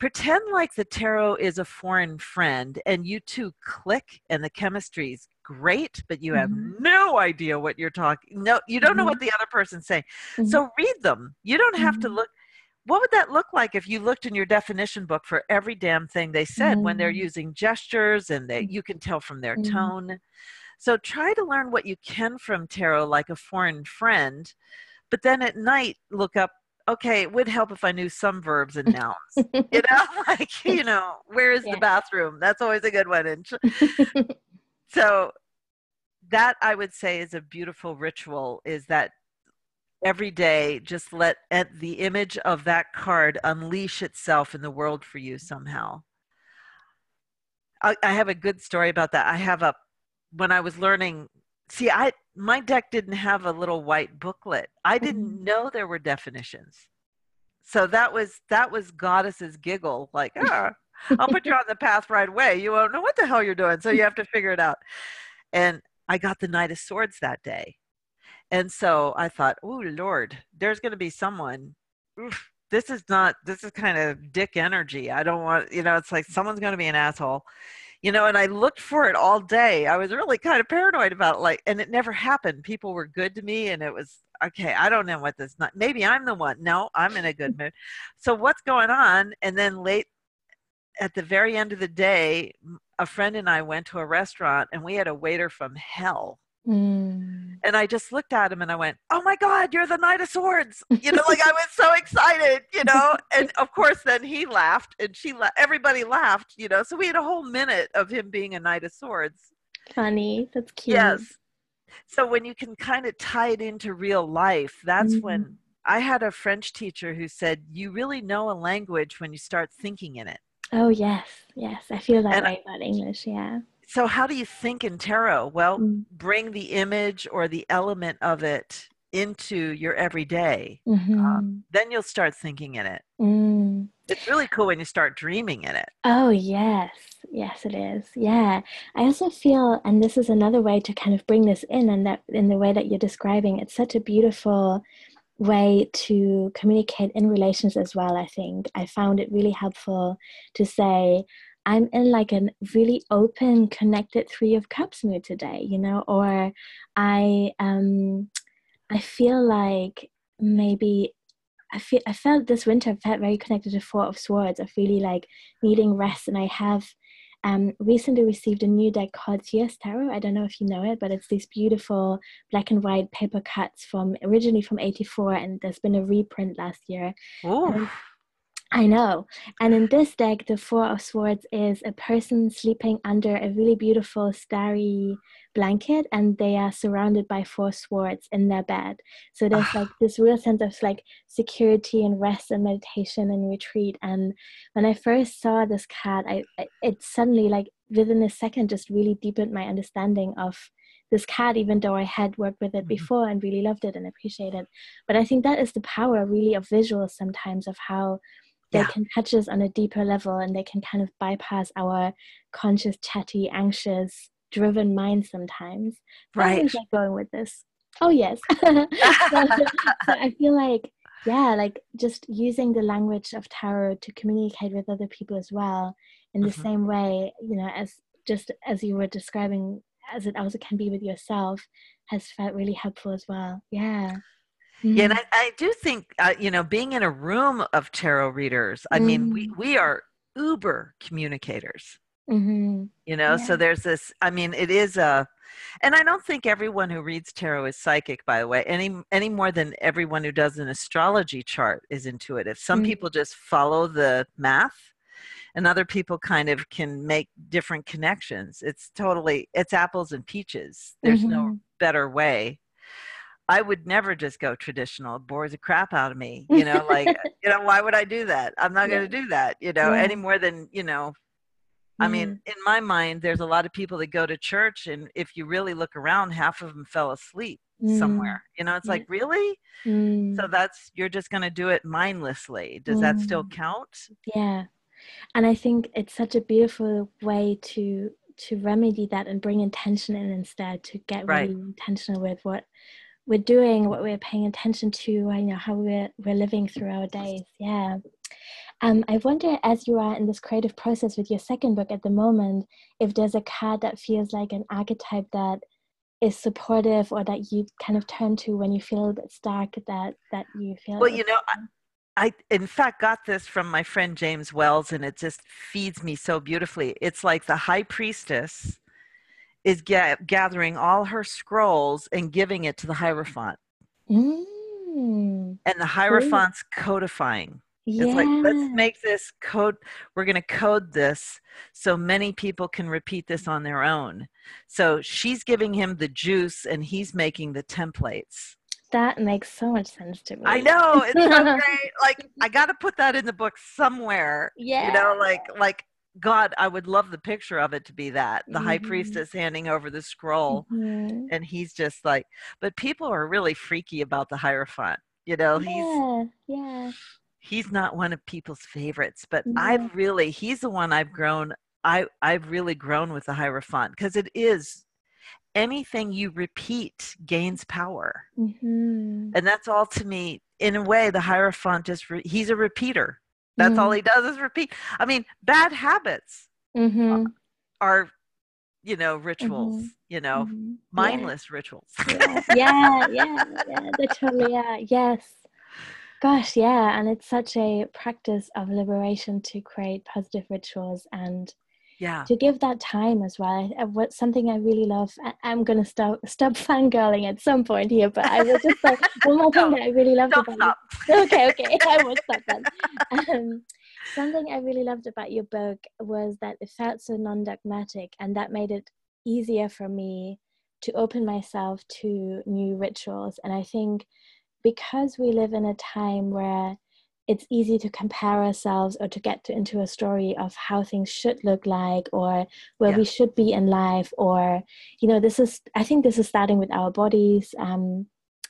pretend like the tarot is a foreign friend and you two click and the chemistry is great but you have mm-hmm. no idea what you're talking no you don't mm-hmm. know what the other person's saying mm-hmm. so read them you don't have to mm-hmm. look what would that look like if you looked in your definition book for every damn thing they said when they're mm-hmm. using gestures and that you can tell from their mm-hmm. tone so try to learn what you can from tarot like a foreign friend but then at night look up okay, it would help if I knew some verbs and nouns. you know, like, you know, where is yeah. the bathroom? That's always a good one. So that I would say is a beautiful ritual is that every day just let the image of that card unleash itself in the world for you somehow. I, I have a good story about that. I have a, when I was learning see i my deck didn't have a little white booklet i didn't mm-hmm. know there were definitions so that was that was goddess's giggle like ah, i'll put you on the path right away. You won't know what the hell you're doing so you have to figure it out. And i got the knight of swords that day. And so i thought oh lord there's going to be someone oof, this is not this is kind of dick energy. I don't want you know it's like someone's going to be an asshole. You know and i looked for it all day. I was really kind of paranoid about it like and it never happened. People were good to me and it was okay i don't know what this not maybe i'm the one. No i'm in a good mood. So what's going on? And then late at the very end of the day a friend and i went to a restaurant and we had a waiter from hell Mm. And I just looked at him and I went, "Oh my God, you're the Knight of Swords!" You know, like I was so excited, you know. And of course, then he laughed, and she, everybody laughed, you know. So we had a whole minute of him being a Knight of Swords. Funny, that's cute. Yes. So when you can kind of tie it into real life, that's mm-hmm. when I had a French teacher who said, "You really know a language when you start thinking in it." Oh yes, yes, I feel that and way about English. Yeah so how do you think in tarot well mm. bring the image or the element of it into your everyday, Mm-hmm. um, then you'll start thinking in it. Mm. It's really cool when you start dreaming in it. Oh, yes. Yes, it is. Yeah. I also feel, and this is another way to kind of bring this in, and that in the way that you're describing, it's such a beautiful way to communicate in relations as well. I think I found it really helpful to say, I'm in like a really open, connected Three of Cups mood today, you know, or I um I feel like maybe I feel I felt this winter I felt very connected to Four of Swords of really like needing rest, and I have um, recently received a new deck called CS Tarot. I don't know if you know it, but it's these beautiful black and white paper cuts from originally from '84, and there's been a reprint last year. Ooh. I know. And in this deck, the Four of Swords is a person sleeping under a really beautiful starry blanket, and they are surrounded by four swords in their bed. So there's Ah. like this real sense of like security and rest and meditation and retreat. And when I first saw this card, I it suddenly like within a second just really deepened my understanding of this card, even though I had worked with it Mhm. before and really loved it and appreciated. But I think that is the power really of visuals sometimes of how they Yeah. can touch us on a deeper level and they can kind of bypass our conscious, chatty, anxious, driven mind sometimes. Where Right. was I going with this? Oh yes. so, so I feel like yeah, like just using the language of tarot to communicate with other people as well in the Mhm. same way, you know, as just as you were describing as it also can be with yourself has felt really helpful as well. Yeah. Yeah, and Mm. I, I do think uh, you know being in a room of tarot readers. I mean, we Mm. we are uber communicators. Mhm. You know, so there's this. I mean, it is a, and I don't think everyone who reads tarot is psychic. By the way, any any more than everyone who does an astrology chart is intuitive. Some Mm. people just follow the math, and other people kind of can make different connections. It's totally it's apples and peaches. There's no Mhm. better way. I would never just go traditional. It bores the crap out of me. You know, like, you know, why would I do that? I'm not Yeah. going to do that, you know, Yeah. any more than, you know, I mean, in my mind, there's a lot of people that go to church, and if you really look around, half of them fell asleep Mm. somewhere. You know, it's like, really? Mm. So that's, you're just going to do it mindlessly. Does that still Mm. count? Yeah. And I think it's such a beautiful way to to remedy that and bring intention in instead to get Right. really intentional with what we're doing, what we're paying attention to, you know, how we're we're living through our days. Yeah. Um, I wonder, as you are in this creative process with your second book at the moment, if there's a card that feels like an archetype that is supportive or that you kind of turn to when you feel bit stuck, that that you feel. Well, you know, I, I in fact got this from my friend James Wells, and it just feeds me so beautifully. It's like the high priestess is ga- gathering all her scrolls and giving it to the hierophant, Mm, and the hierophant's codifying. yeah. It's like let's make this code. We're going to code this so many people can repeat this on their own. So she's giving him the juice, and he's making the templates. That makes so much sense to me. I know it's so great. Like I got to put that in the book somewhere. Yeah. You know, like like God, I would love the picture of it to be that the high Mhm. priestess handing over the scroll, Mhm. and he's just like. But people are really freaky about the hierophant. You know, he's Yeah, yeah. he's not one of people's favorites, but No. I've really he's the one I've grown. I I've really grown with the hierophant because it is anything you repeat gains power Mhm. and that's all to me in a way the hierophant just re- he's a repeater that's all he does is repeat i mean bad habits Mhm. are you know rituals Mhm. you know Mhm. Yeah. mindless rituals yeah, yeah, yeah, yeah, are. Yes. Gosh, yeah, and it's such a practice of liberation to create positive rituals and yeah to give that time as well. I, what something I really love. I, I'm gonna stop stop fangirling at some point here, but I will just say one more thing that I really loved about stop okay, okay, I won't stop then. Um, something I really loved about your book was that it felt so non-dogmatic, and that made it easier for me to open myself to new rituals. And I think because we live in a time where it's easy to compare ourselves or to get to, into a story of how things should look like or where Yeah. we should be in life or you know this is i think this is starting with our bodies um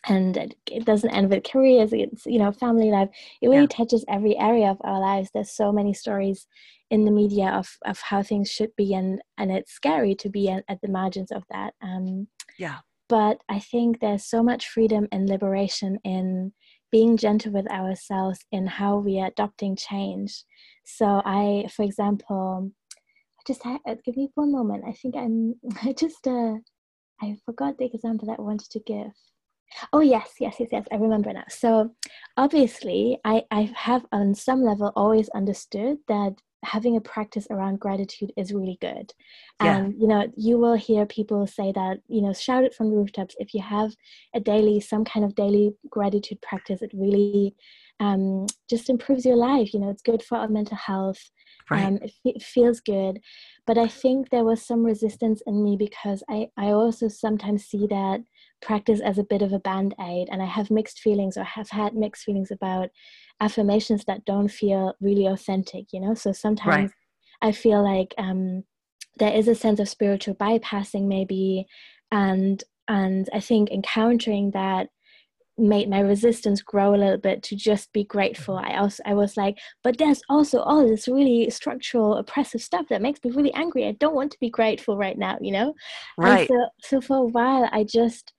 and it, it doesn't end with careers it's you know family life it really yeah. touches every area of our lives there's so many stories in the media of of how things should be and and it's scary to be at, at the margins of that um yeah but i think there's so much freedom and liberation in being gentle with ourselves in how we are adopting change so i for example I just had uh, give me one moment i think i'm i just uh i forgot the example that i wanted to give Oh yes, yes, yes, yes. I remember now. So obviously, I I have on some level always understood that having a practice around gratitude is really good. Yeah. And you know, you will hear people say that you know, shout it from the rooftops. If you have a daily, some kind of daily gratitude practice, it really um, just improves your life. You know, it's good for our mental health. Right. Um, it, it feels good, but I think there was some resistance in me because I I also sometimes see that practice as a bit of a band aid. And I have mixed feelings or have had mixed feelings about affirmations that don't feel really authentic, you know? So sometimes right. I feel like um, there is a sense of spiritual bypassing, maybe. And and I think encountering that made my resistance grow a little bit to just be grateful mm-hmm. i also i was like but there's also all this really structural oppressive stuff that makes me really angry i don't want to be grateful right now you know right and so so for a while i just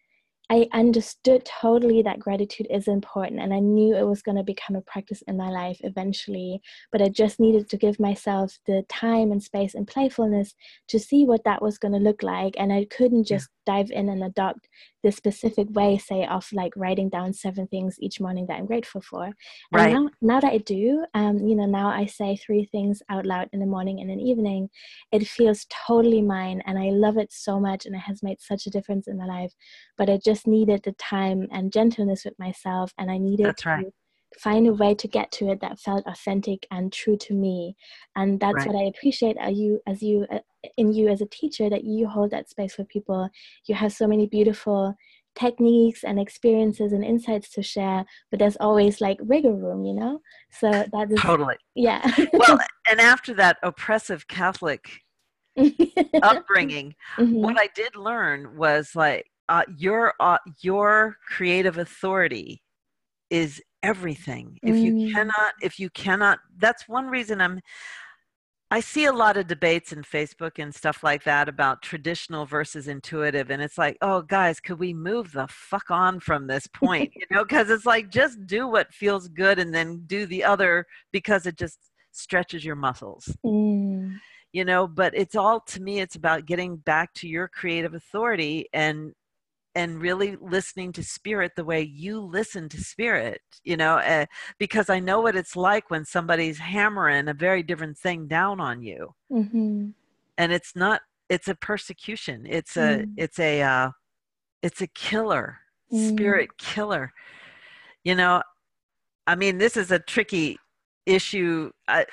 I understood totally that gratitude is important and I knew it was going to become a practice in my life eventually. But I just needed to give myself the time and space and playfulness to see what that was going to look like. And I couldn't just yeah. dive in and adopt this specific way, say, of like writing down seven things each morning that I'm grateful for. Right. And now, now that I do, um, you know, now I say three things out loud in the morning and in the evening. It feels totally mine and I love it so much and it has made such a difference in my life. But I just needed the time and gentleness with myself and I needed That's to right find a way to get to it that felt authentic and true to me. And that's right. what i appreciate are you as you uh, in you as a teacher that you hold that space for people. You have so many beautiful techniques and experiences and insights to share but there's always like rigor room you know? So that is totally. Yeah. Well and after that oppressive catholic upbringing mm-hmm. what i did learn was like uh, your uh, your creative authority is everything if you mm. cannot if you cannot that's one reason i'm I see a lot of debates in Facebook and stuff like that about traditional versus intuitive. And it's like, oh, guys, could we move the fuck on from this point? You know, because it's like just do what feels good and then do the other because it just stretches your muscles. Mm. You know, but it's all to me, it's about getting back to your creative authority and and really listening to spirit the way you listen to spirit you know uh, because i know what it's like when somebody's hammering a very different thing down on you mm-hmm. and it's not it's a persecution it's a mm. it's a uh, it's a killer mm. spirit killer you know i mean this is a tricky issue uh,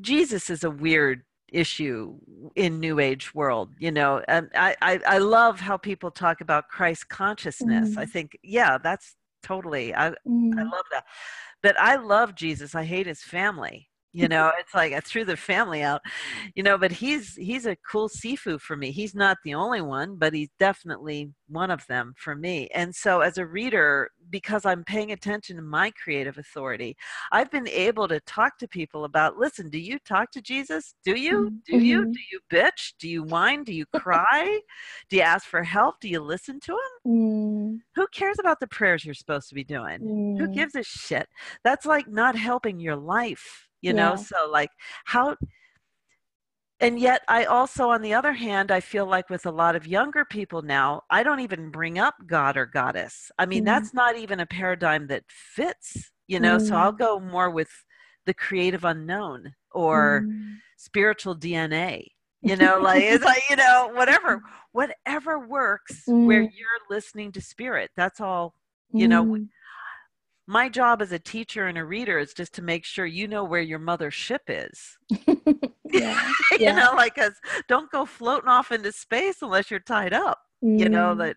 jesus is a weird issue in new age world you know and i i, I love how people talk about christ consciousness mm. i think yeah that's totally i mm. i love that but i love jesus i hate his family you know it's like i threw the family out you know but he's he's a cool sifu for me. He's not the only one but he's definitely one of them for me. And so as a reader because i'm paying attention to my creative authority i've been able to talk to people about listen do you talk to jesus? Do you? Mm-hmm. do you? Mm-hmm. do you bitch? Do you whine? Do you cry? Do you ask for help? Do you listen to him mm. who cares about the prayers you're supposed to be doing? Mm. who gives a shit? That's like not helping your life you know? So like how and yet i also on the other hand i feel like with a lot of younger people now i don't even bring up god or goddess. I mean mm that's not even a paradigm that fits you know? Mm. So i'll go more with the creative unknown or mm. spiritual dna you know? Like it's like you know whatever whatever works where mm. you're listening to spirit that's all you know? Mm my job as a teacher and a reader is just to make sure you know where your mother ship is. yeah. you know, like, cause don't go floating off into space unless you're tied up. Mm. You know, mm. that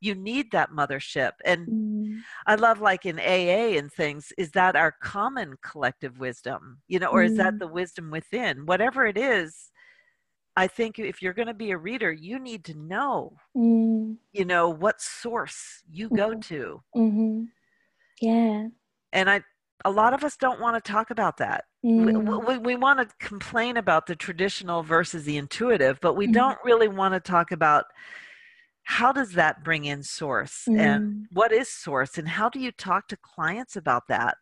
you need that mothership. And mm. I love, like in AA and things, is that our common collective wisdom, you know, or mm. is that mm. the wisdom within? Whatever it is, I think if you're going to be a reader, you need to know, mm. you know, what source you go Mhm. to. Mm-hmm. Yeah. And I, a lot of us don't want to talk about that. We, Mm. we, we want to complain about the traditional versus the intuitive, but we Mhm. don't really want to talk about how does that bring in source and Mm. what is source and how do you talk to clients about that?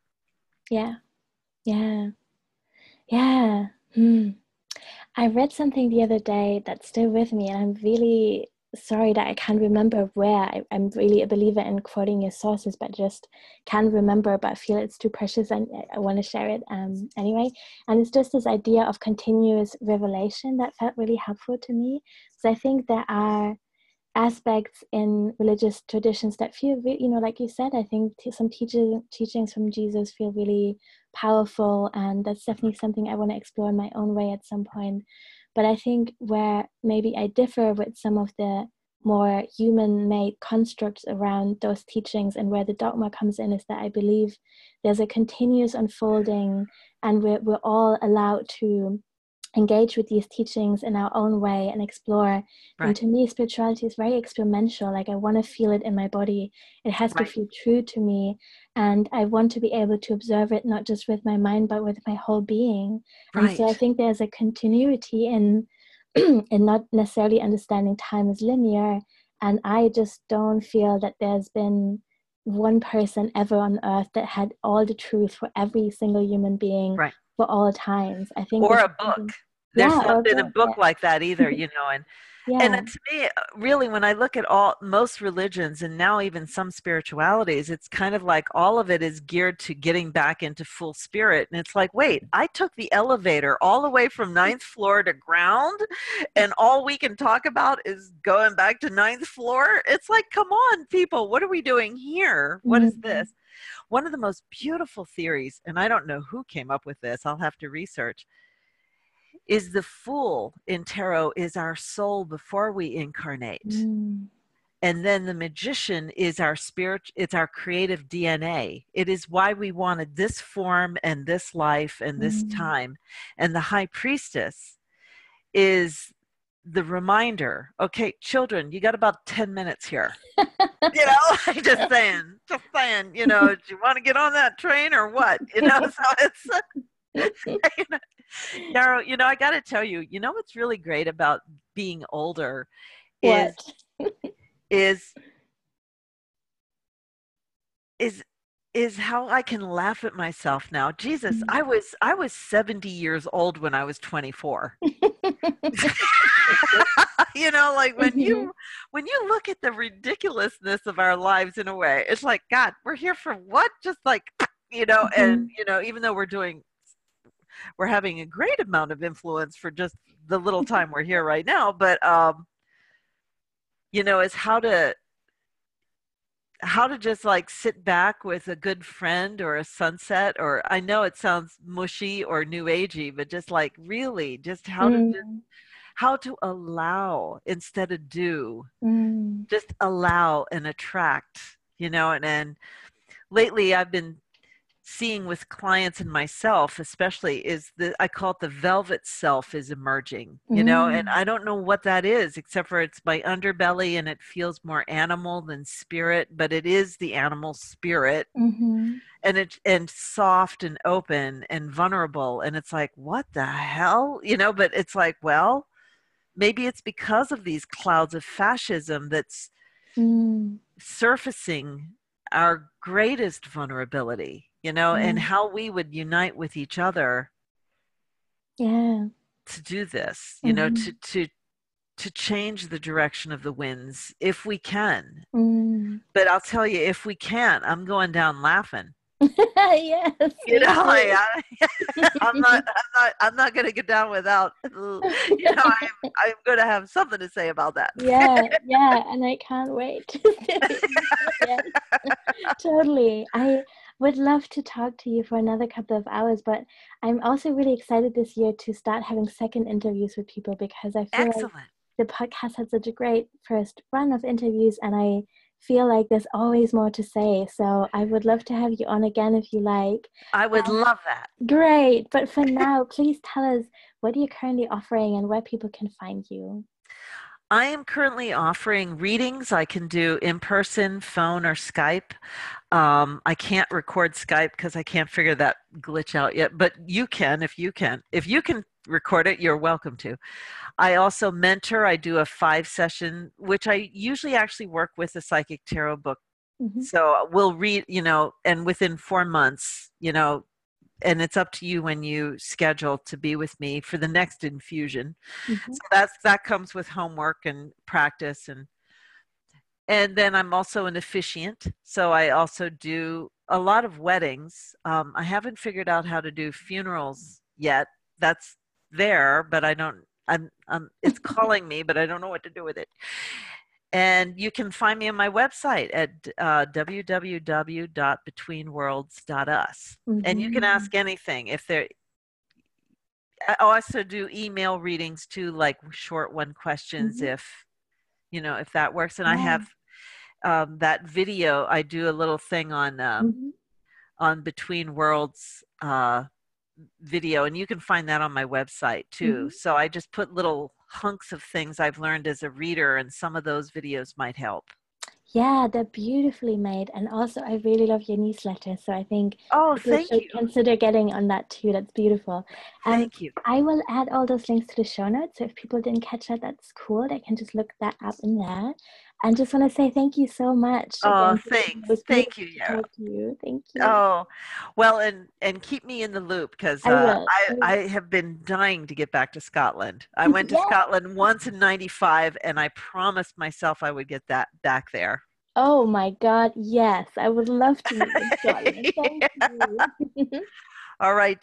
Yeah. Yeah. Yeah. Hmm. I read something the other day that's still with me, and I'm really sorry that I can't remember where. I, I'm really a believer in quoting your sources, but just can't remember, but feel it's too precious and I, I want to share it um, anyway. And it's just this idea of continuous revelation that felt really helpful to me. So I think there are aspects in religious traditions that feel you know like you said i think some teaching teachings from jesus feel really powerful and that's definitely something i want to explore in my own way at some point but i think where maybe i differ with some of the more human made constructs around those teachings and where the dogma comes in is that i believe there's a continuous unfolding and we're, we're all allowed to engage with these teachings in our own way and explore. And to me spirituality is very experiential like i want to feel it in my body. It has Right. to feel true to me. And i want to be able to observe it not just with my mind but with my whole being. And so i think there's a continuity in in not necessarily understanding time as linear. And i just don't feel that there's been one person ever on earth that had all the truth for every single human being Right. for all times. I think Or a book. something- There's Yeah, been a book, book like that either, you know, and yeah. and to me really when i look at all most religions and now even some spiritualities it's kind of like all of it is geared to getting back into full spirit and it's like wait i took the elevator all the way from ninth floor to ground and all we can talk about is going back to ninth floor? It's like come on people what are we doing here? What is Mhm. this? One of the most beautiful theories and i don't know who came up with this i'll have to research is the fool in tarot is our soul before we incarnate. Mm, and then the magician is our spirit it's our creative dna it is why we wanted this form and this life and this Mm. time. And the high priestess is the reminder okay children you got about 10 minutes here. You know just saying just saying you know do you want to get on that train or what? You know so it's you know, you know, I got to tell you, you know what's really great about being older is what is is is how I can laugh at myself now. Jesus, Mm. I was I was 70 years old when I was 24. you know, like when Mhm. you when you look at the ridiculousness of our lives in a way, it's like God, we're here for what? Just like you know, and you know, even though we're doing we're having a great amount of influence for just the little time we're here right now, but um you know, is how to how to just like sit back with a good friend or a sunset or I know it sounds mushy or new agey, but just like really just how to just, Mm, how to allow instead of do mm, just allow and attract you know and, and lately i've been seeing with clients and myself especially is the i call it the velvet self is emerging you know and Mm. i don't know what that is except for it's my underbelly and it feels more animal than spirit but it is the animal spirit. Mhm, and it and soft and open and vulnerable and it's like what the hell? You know but it's like well maybe it's because of these clouds of fascism that's mm, surfacing our greatest vulnerability you know and Mm. how we would unite with each other yeah to do this you know Mhm. to to to change the direction of the winds if we can mm. but i'll tell you if we can't i'm going down laughing yes you know like, I, i'm not i'm not i'm not going to get down without you know i'm, I'm going to have something to say about that yeah yeah and i can't wait yes. totally i would love to talk to you for another couple of hours but i'm also really excited this year to start having second interviews with people because i feel like the podcast had such a great first run of interviews and i feel like there's always more to say. So I would love to have you on again if you like. I would um, love that. Great. But for now, please tell us what are you currently offering and where people can find you. I am currently offering readings. I can do in person, phone, or Skype. Um, I can't record Skype because I can't figure that glitch out yet, but you can if you can. If you can record it, you're welcome to. I also mentor. I do a five session, which I usually actually work with a psychic tarot book. Mm-hmm. So we'll read, you know, and within four months, you know, and it's up to you when you schedule to be with me for the next infusion. Mm-hmm. so that's that comes with homework and practice and and then i'm also an officiant so i also do a lot of weddings. Um, i haven't figured out how to do funerals yet. That's there but i don't i'm, I'm it's calling me but i don't know what to do with it and you can find me on my website at uh, www.betweenworlds.us. Mm-hmm. And you can mm-hmm. ask anything. If there, I also do email readings too, like short one questions, mm-hmm. if you know if that works. And yeah. I have um, that video. I do a little thing on um, mm-hmm. on Between Worlds uh, video, and you can find that on my website too. Mm-hmm. So I just put little hunks of things I've learned as a reader, and some of those videos might help. Yeah, they're beautifully made, and also I really love your newsletter. So I think oh, thank you. Consider getting on that too. That's beautiful. Um, thank you. I will add all those links to the show notes. So if people didn't catch that, that's cool. They can just look that up in there. And just want to say thank you so much. Oh, thanks. Thank you, yeah. you. Thank you. Oh, well, and and keep me in the loop because uh, I, I, I have been dying to get back to Scotland. I went to yeah. Scotland once in '95, and I promised myself I would get that back there. Oh my God! Yes, I would love to meet in Scotland. Thank you. All right,